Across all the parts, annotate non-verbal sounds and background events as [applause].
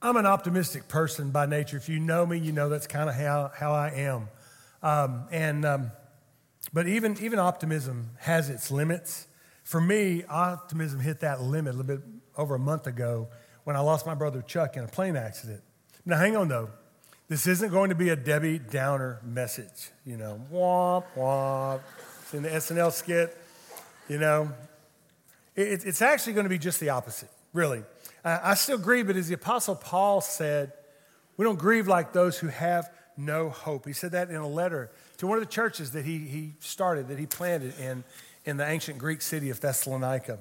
I'm an optimistic person by nature. If you know me, you know that's kind of how, how I am. Um, and, um, but even, even optimism has its limits. For me, optimism hit that limit a little bit over a month ago when I lost my brother Chuck in a plane accident. Now, hang on though. This isn't going to be a Debbie Downer message, you know, womp, womp. It's in the SNL skit, you know. It, it's actually going to be just the opposite, really. I still grieve, but as the Apostle Paul said, we don't grieve like those who have no hope. He said that in a letter to one of the churches that he, he started, that he planted in, in the ancient Greek city of Thessalonica.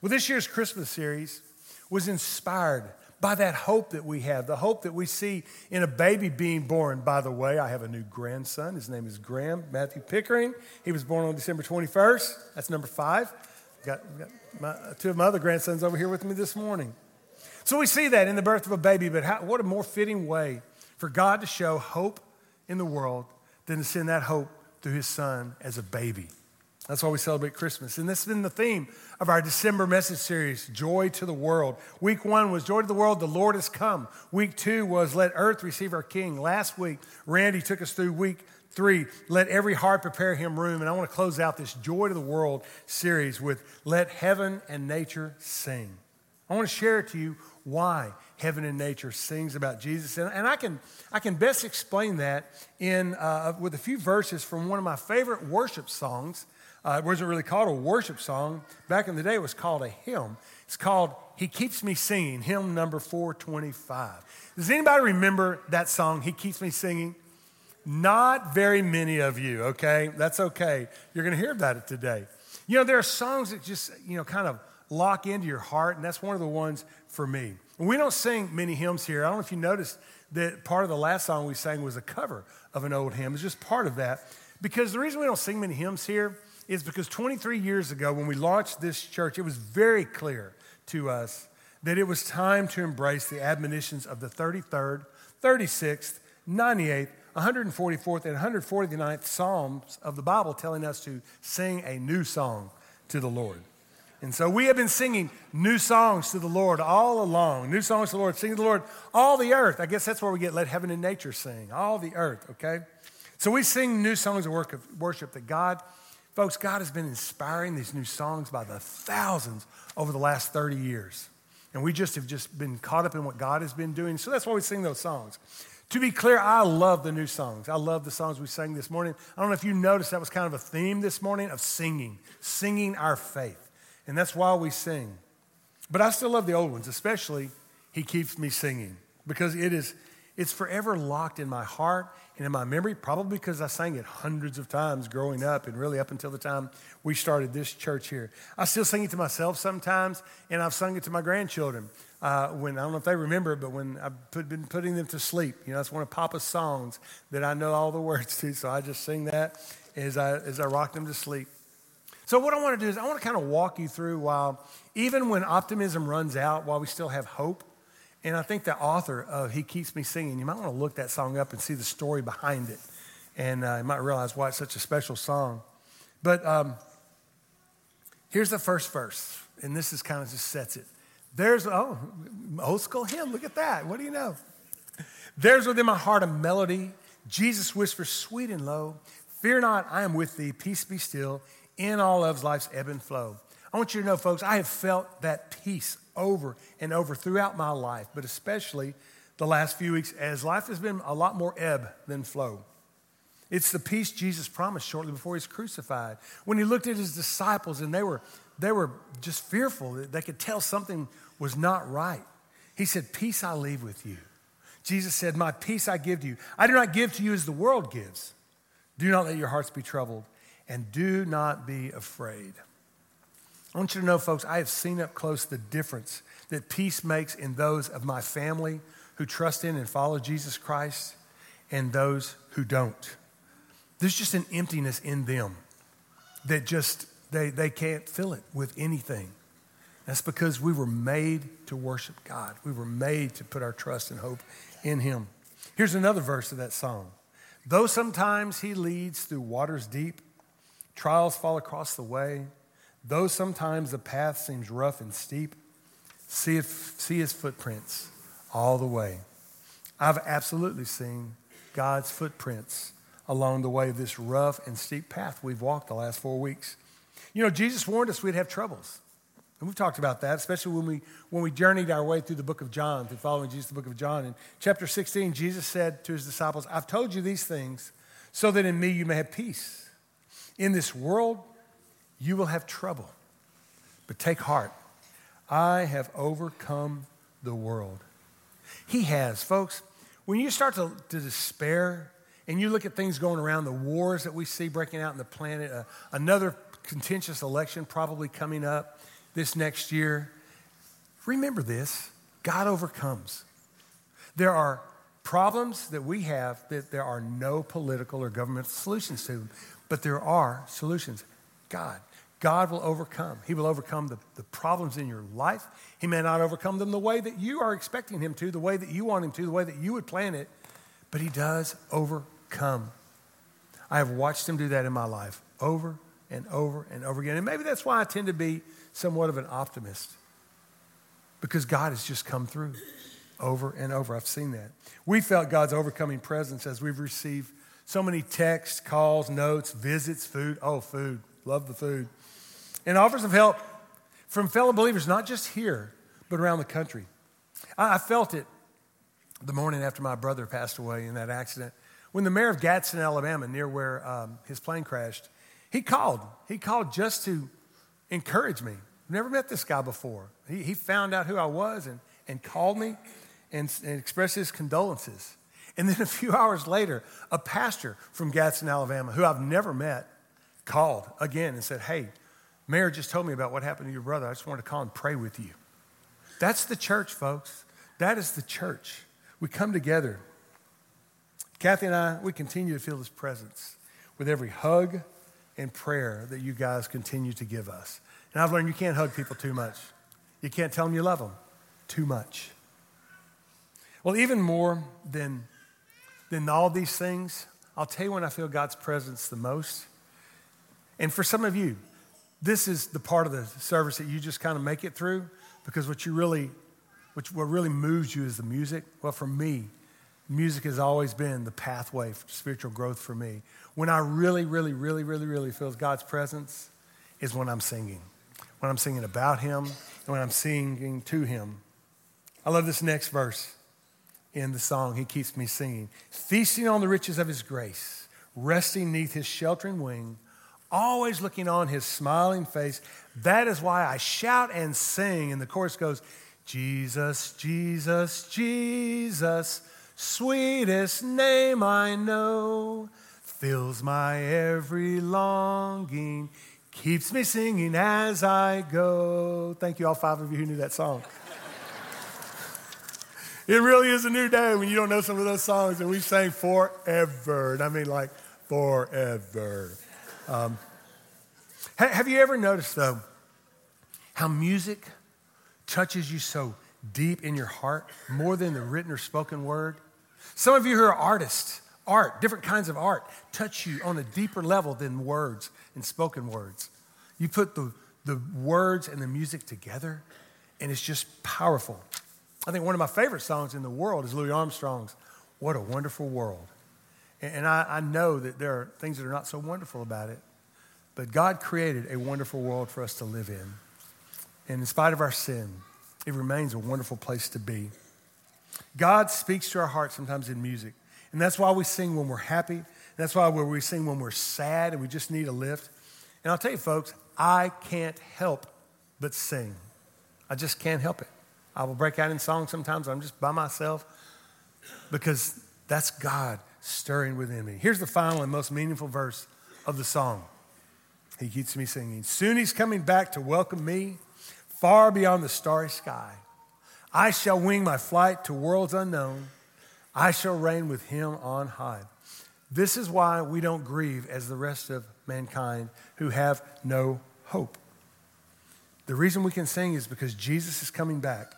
Well, this year's Christmas series was inspired by that hope that we have, the hope that we see in a baby being born. By the way, I have a new grandson. His name is Graham Matthew Pickering. He was born on December 21st. That's number five. Got, got my, two of my other grandsons over here with me this morning. So we see that in the birth of a baby, but how, what a more fitting way for God to show hope in the world than to send that hope through his son as a baby. That's why we celebrate Christmas. And this has been the theme of our December message series, Joy to the World. Week one was Joy to the World, the Lord has come. Week two was Let Earth Receive Our King. Last week, Randy took us through week Three, let every heart prepare him room. And I want to close out this Joy to the World series with Let Heaven and Nature Sing. I want to share to you why heaven and nature sings about Jesus. And, and I, can, I can best explain that in, uh, with a few verses from one of my favorite worship songs. Uh, it wasn't really called a worship song. Back in the day, it was called a hymn. It's called He Keeps Me Singing, hymn number 425. Does anybody remember that song, He Keeps Me Singing? Not very many of you, okay? That's okay. You're going to hear about it today. You know, there are songs that just, you know, kind of lock into your heart, and that's one of the ones for me. We don't sing many hymns here. I don't know if you noticed that part of the last song we sang was a cover of an old hymn. It's just part of that. Because the reason we don't sing many hymns here is because 23 years ago, when we launched this church, it was very clear to us that it was time to embrace the admonitions of the 33rd, 36th, 98th, 144th and 149th Psalms of the Bible telling us to sing a new song to the Lord. And so we have been singing new songs to the Lord all along. New songs to the Lord, singing to the Lord, all the earth. I guess that's where we get let heaven and nature sing, all the earth, okay? So we sing new songs of worship that God, folks, God has been inspiring these new songs by the thousands over the last 30 years. And we just have just been caught up in what God has been doing. So that's why we sing those songs. To be clear, I love the new songs. I love the songs we sang this morning. I don't know if you noticed that was kind of a theme this morning of singing, singing our faith. And that's why we sing. But I still love the old ones, especially He Keeps Me Singing, because it is, it's forever locked in my heart and in my memory, probably because I sang it hundreds of times growing up and really up until the time we started this church here. I still sing it to myself sometimes, and I've sung it to my grandchildren uh, when I don't know if they remember, but when I've put, been putting them to sleep, you know, that's one of Papa's songs that I know all the [laughs] words to. So I just sing that as I as I rock them to sleep. So what I want to do is I want to kind of walk you through while even when optimism runs out, while we still have hope. And I think the author of He Keeps Me Singing, you might want to look that song up and see the story behind it. And uh, you might realize why it's such a special song. But um, here's the first verse, and this is kind of just sets it. There's, oh, old school hymn. Look at that. What do you know? There's within my heart a melody. Jesus whispers sweet and low. Fear not, I am with thee. Peace be still in all of life's ebb and flow. I want you to know, folks, I have felt that peace over and over throughout my life, but especially the last few weeks as life has been a lot more ebb than flow. It's the peace Jesus promised shortly before he's crucified. When he looked at his disciples and they were, they were just fearful, they could tell something was not right. He said, Peace I leave with you. Jesus said, My peace I give to you. I do not give to you as the world gives. Do not let your hearts be troubled, and do not be afraid. I want you to know, folks, I have seen up close the difference that peace makes in those of my family who trust in and follow Jesus Christ and those who don't. There's just an emptiness in them that just, they, they can't fill it with anything. That's because we were made to worship God. We were made to put our trust and hope in Him. Here's another verse of that song. Though sometimes He leads through waters deep, trials fall across the way, though sometimes the path seems rough and steep, see, if, see His footprints all the way. I've absolutely seen God's footprints along the way of this rough and steep path we've walked the last four weeks. You know, Jesus warned us we'd have troubles. And we've talked about that, especially when we, when we journeyed our way through the book of John, through following Jesus, the book of John. In chapter 16, Jesus said to his disciples, I've told you these things so that in me you may have peace. In this world, you will have trouble. But take heart. I have overcome the world. He has, folks. When you start to, to despair and you look at things going around, the wars that we see breaking out in the planet, uh, another contentious election probably coming up this next year, remember this God overcomes. There are problems that we have that there are no political or government solutions to, but there are solutions. God. God will overcome. He will overcome the, the problems in your life. He may not overcome them the way that you are expecting Him to, the way that you want Him to, the way that you would plan it, but He does overcome. I have watched Him do that in my life over and over and over again. And maybe that's why I tend to be somewhat of an optimist, because God has just come through over and over. I've seen that. We felt God's overcoming presence as we've received so many texts, calls, notes, visits, food. Oh, food. Love the food and offers of help from fellow believers, not just here, but around the country. I, felt it the morning after my brother passed away in that accident. When the mayor of Gadsden, Alabama, near where um, his plane crashed, he called. He called just to encourage me. Never met this guy before. He, he found out who I was and, and called me and, and expressed his condolences. And then a few [laughs] hours later, a pastor from Gadsden, Alabama, who I've never met, called again and said, Hey, Mayor just told me about what happened to your brother. I just wanted to call and pray with you. That's the church, folks. That is the church. We come together. Kathy and I, we continue to feel his presence with every hug and prayer that you guys continue to give us. And I've learned you can't hug people too much. You can't tell them you love them too much. Well, even more than, than all these things, I'll tell you when I feel God's presence the most. And for some of you, this is the part of the service that you just kind of make it through because what you really, what, what really moves you is the music. Well, for me, music has always been the pathway for spiritual growth for me. When I really, really, really, really, really feel God's presence is when I'm singing. When I'm singing about Him and when I'm singing to Him. I love this next verse in the song He keeps me singing. Feasting on the riches of His grace, resting neath His sheltering wing always looking on his smiling face. That is why I shout and sing. And the chorus goes, Jesus, Jesus, Jesus, sweetest name I know, fills my every longing, keeps me singing as I go. Thank you, all five of you who knew that song. it really is a new day when you don't know some of those songs, and we sang forever. And I mean, like, forever. Um, have you ever noticed, though, how music touches you so deep in your heart more than the written or spoken word? Some of you who are artists, art, different kinds of art, touch you on a deeper level than words and spoken words. You put the, the words and the music together, and it's just powerful. I think one of my favorite songs in the world is Louis Armstrong's What a Wonderful World. And I, I know that there are things that are not so wonderful about it, but God created a wonderful world for us to live in. And in spite of our sin, it remains a wonderful place to be. God speaks to our hearts sometimes in music. And that's why we sing when we're happy. That's why we sing when we're sad and we just need a lift. And I'll tell you, folks, I can't help but sing. I just can't help it. I will break out in song sometimes. I'm just by myself because that's God stirring within me. Here's the final and most meaningful verse of the song. He keeps me singing. Soon he's coming back to welcome me far beyond the starry sky. I shall wing my flight to worlds unknown. I shall reign with him on high. This is why we don't grieve as the rest of mankind who have no hope. The reason we can sing is because Jesus is coming back.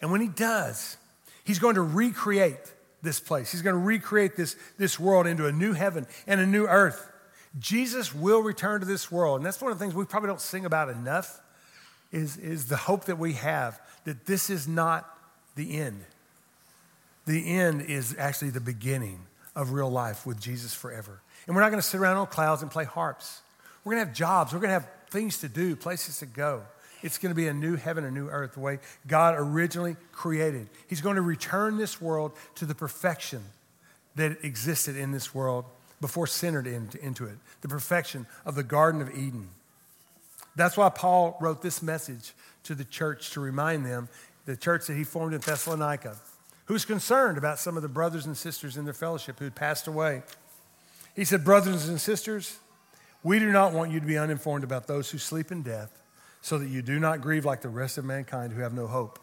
And when he does, he's going to recreate this place. He's going to recreate this, this world into a new heaven and a new earth. Jesus will return to this world. And that's one of the things we probably don't sing about enough is, is the hope that we have that this is not the end. the end is actually the beginning of real life with Jesus forever. And we're not going to sit around on clouds and play harps. We're going to have jobs. We're going to have things to do, places to go. It's going to be a new heaven, a new earth, the way God originally created. He's going to return this world to the perfection that existed in this world before sin entered into it, the perfection of the Garden of Eden. That's why Paul wrote this message to the church to remind them, the church that he formed in Thessalonica, who's concerned about some of the brothers and sisters in their fellowship who had passed away. He said, Brothers and sisters, we do not want you to be uninformed about those who sleep in death, so that you do not grieve like the rest of mankind who have no hope.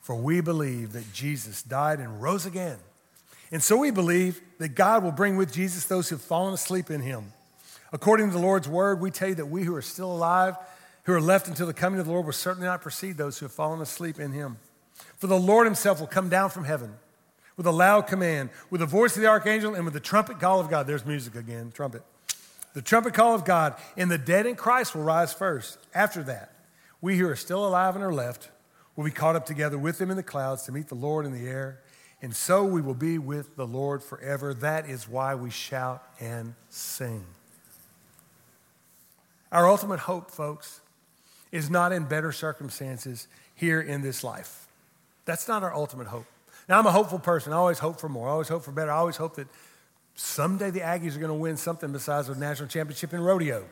For we believe that Jesus died and rose again. And so we believe that God will bring with Jesus those who have fallen asleep in him. According to the Lord's word, we tell you that we who are still alive, who are left until the coming of the Lord, will certainly not precede those who have fallen asleep in him. For the Lord himself will come down from heaven with a loud command, with the voice of the archangel, and with the trumpet call of God. There's music again, trumpet. The trumpet call of God, and the dead in Christ will rise first. After that, we who are still alive and are left will be caught up together with them in the clouds to meet the Lord in the air, and so we will be with the Lord forever. That is why we shout and sing. Our ultimate hope, folks, is not in better circumstances here in this life. That's not our ultimate hope. Now, I'm a hopeful person. I always hope for more. I always hope for better. I always hope that someday the Aggies are going to win something besides a national championship in rodeo.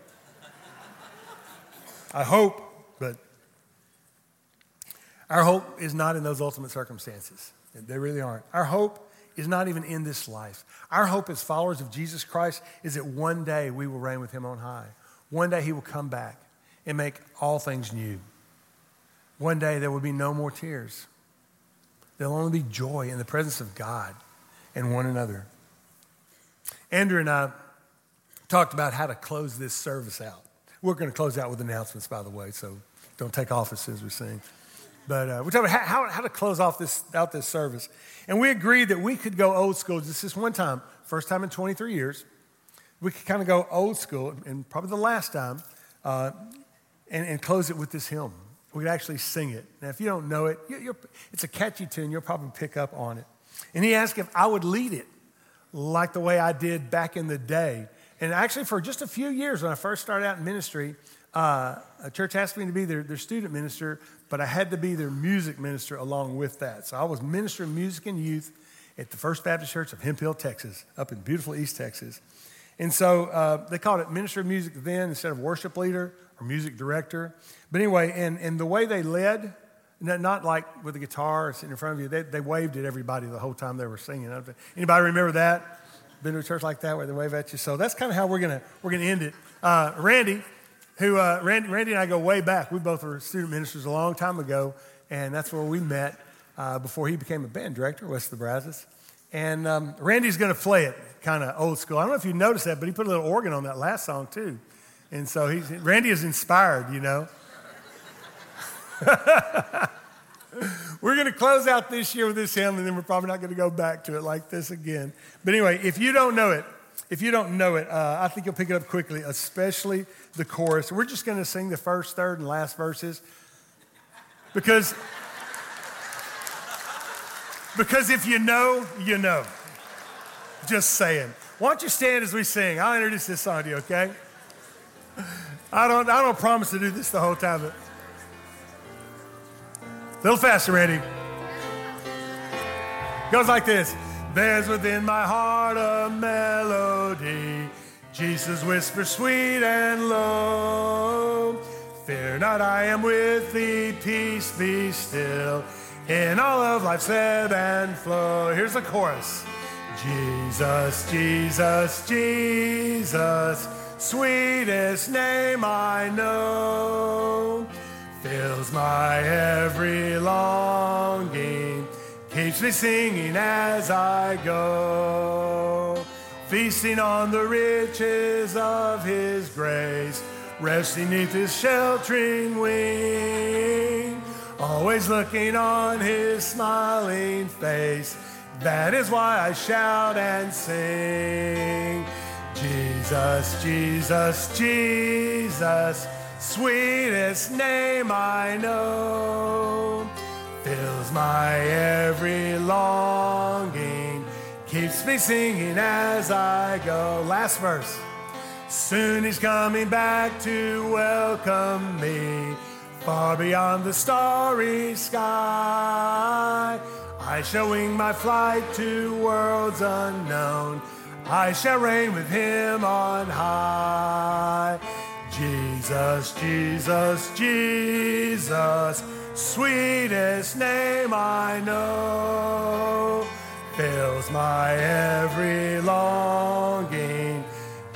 I hope, but our hope is not in those ultimate circumstances. They really aren't. Our hope is not even in this life. Our hope as followers of Jesus Christ is that one day we will reign with him on high. One day he will come back and make all things new. One day there will be no more tears. There'll only be joy in the presence of God and one another. Andrew and I talked about how to close this service out. We're going to close out with announcements, by the way, so don't take off as soon as we sing. But uh, we're talking about how, how, to close off this, out this service. And we agreed that we could go old school just this one time, first time in 23 years. We could kind of go old school, and probably the last time, uh, and, and close it with this hymn we could actually sing it. Now, if you don't know it, it's a catchy tune. You'll probably pick up on it. And he asked if I would lead it like the way I did back in the day. And actually, for just a few years when I first started out in ministry, uh, a church asked me to be their, their student minister, but I had to be their music minister along with that. So I was ministering music and youth at the First Baptist Church of Hemphill, Texas, up in beautiful East Texas. And so uh, they called it minister of music then instead of worship leader or music director. But anyway, and, and the way they led, not like with a guitar sitting in front of you, they, they waved at everybody the whole time they were singing. Anybody remember that? Been to a church like that where they wave at you? So that's kind of how we're gonna we're gonna end it. Uh, Randy, who uh, Randy, Randy and I go way back. We both were student ministers a long time ago, and that's where we met uh, before he became a band director, West of the Brazos. And um, Randy's going to play it kind of old school. I don't know if you noticed that, but he put a little organ on that last song too. And so he's, Randy is inspired, you know. [laughs] we're going to close out this year with this hymn, and then we're probably not going to go back to it like this again. But anyway, if you don't know it, if you don't know it, uh, I think you'll pick it up quickly, especially the chorus. We're just going to sing the first, third, and last verses because, because if you know, you know. Just saying. Why don't you stand as we sing? I'll introduce this song to you, okay? I don't, I don't promise to do this the whole time, but a little faster, Randy. Goes like this. There's within my heart a melody. Jesus whispers sweet and low. Fear not, I am with thee. Peace be still. In all of life's ebb and flow. Here's the chorus. Jesus, Jesus, Jesus sweetest name I know, fills my every longing, keeps me singing as I go, feasting on the riches of His grace, resting neath His sheltering wing, always looking on His smiling face. That is why I shout and sing. Jesus, Jesus, Jesus, sweetest name I know, fills my every longing, keeps me singing as I go. Last verse. Soon he's coming back to welcome me far beyond the starry sky. I shall wing my flight to worlds unknown. I shall reign with him on high. Jesus, Jesus, Jesus, sweetest name I know, fills my every longing,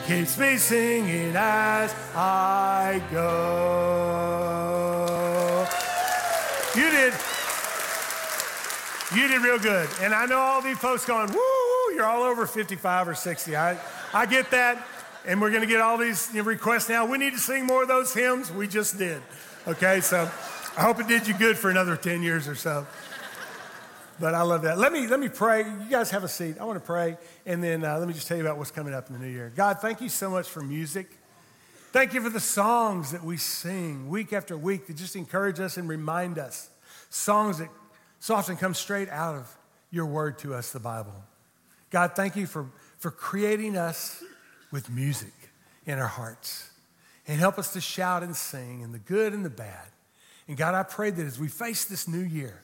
keeps me singing as I go. You did. You did real good. And I know all these folks going, woo, you're all over 55 or 60. I, I get that. And we're going to get all these requests now. We need to sing more of those hymns. We just did. Okay, so I hope it did you good for another 10 years or so. But I love that. Let me, let me pray. You guys have a seat. I want to pray. And then uh, let me just tell you about what's coming up in the new year. God, thank you so much for music. Thank you for the songs that we sing week after week that just encourage us and remind us. Songs that so often come straight out of your word to us, the Bible. God, thank you for, for creating us with music in our hearts. And help us to shout and sing in the good and the bad. And God, I pray that as we face this new year,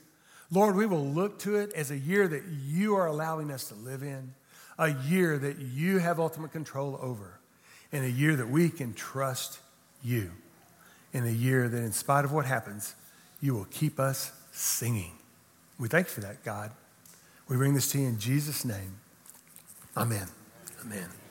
Lord, we will look to it as a year that you are allowing us to live in, a year that you have ultimate control over, and a year that we can trust you, and a year that, in spite of what happens, you will keep us singing. We thank you for that, God. We bring this to you in Jesus' name. Amen. Amen.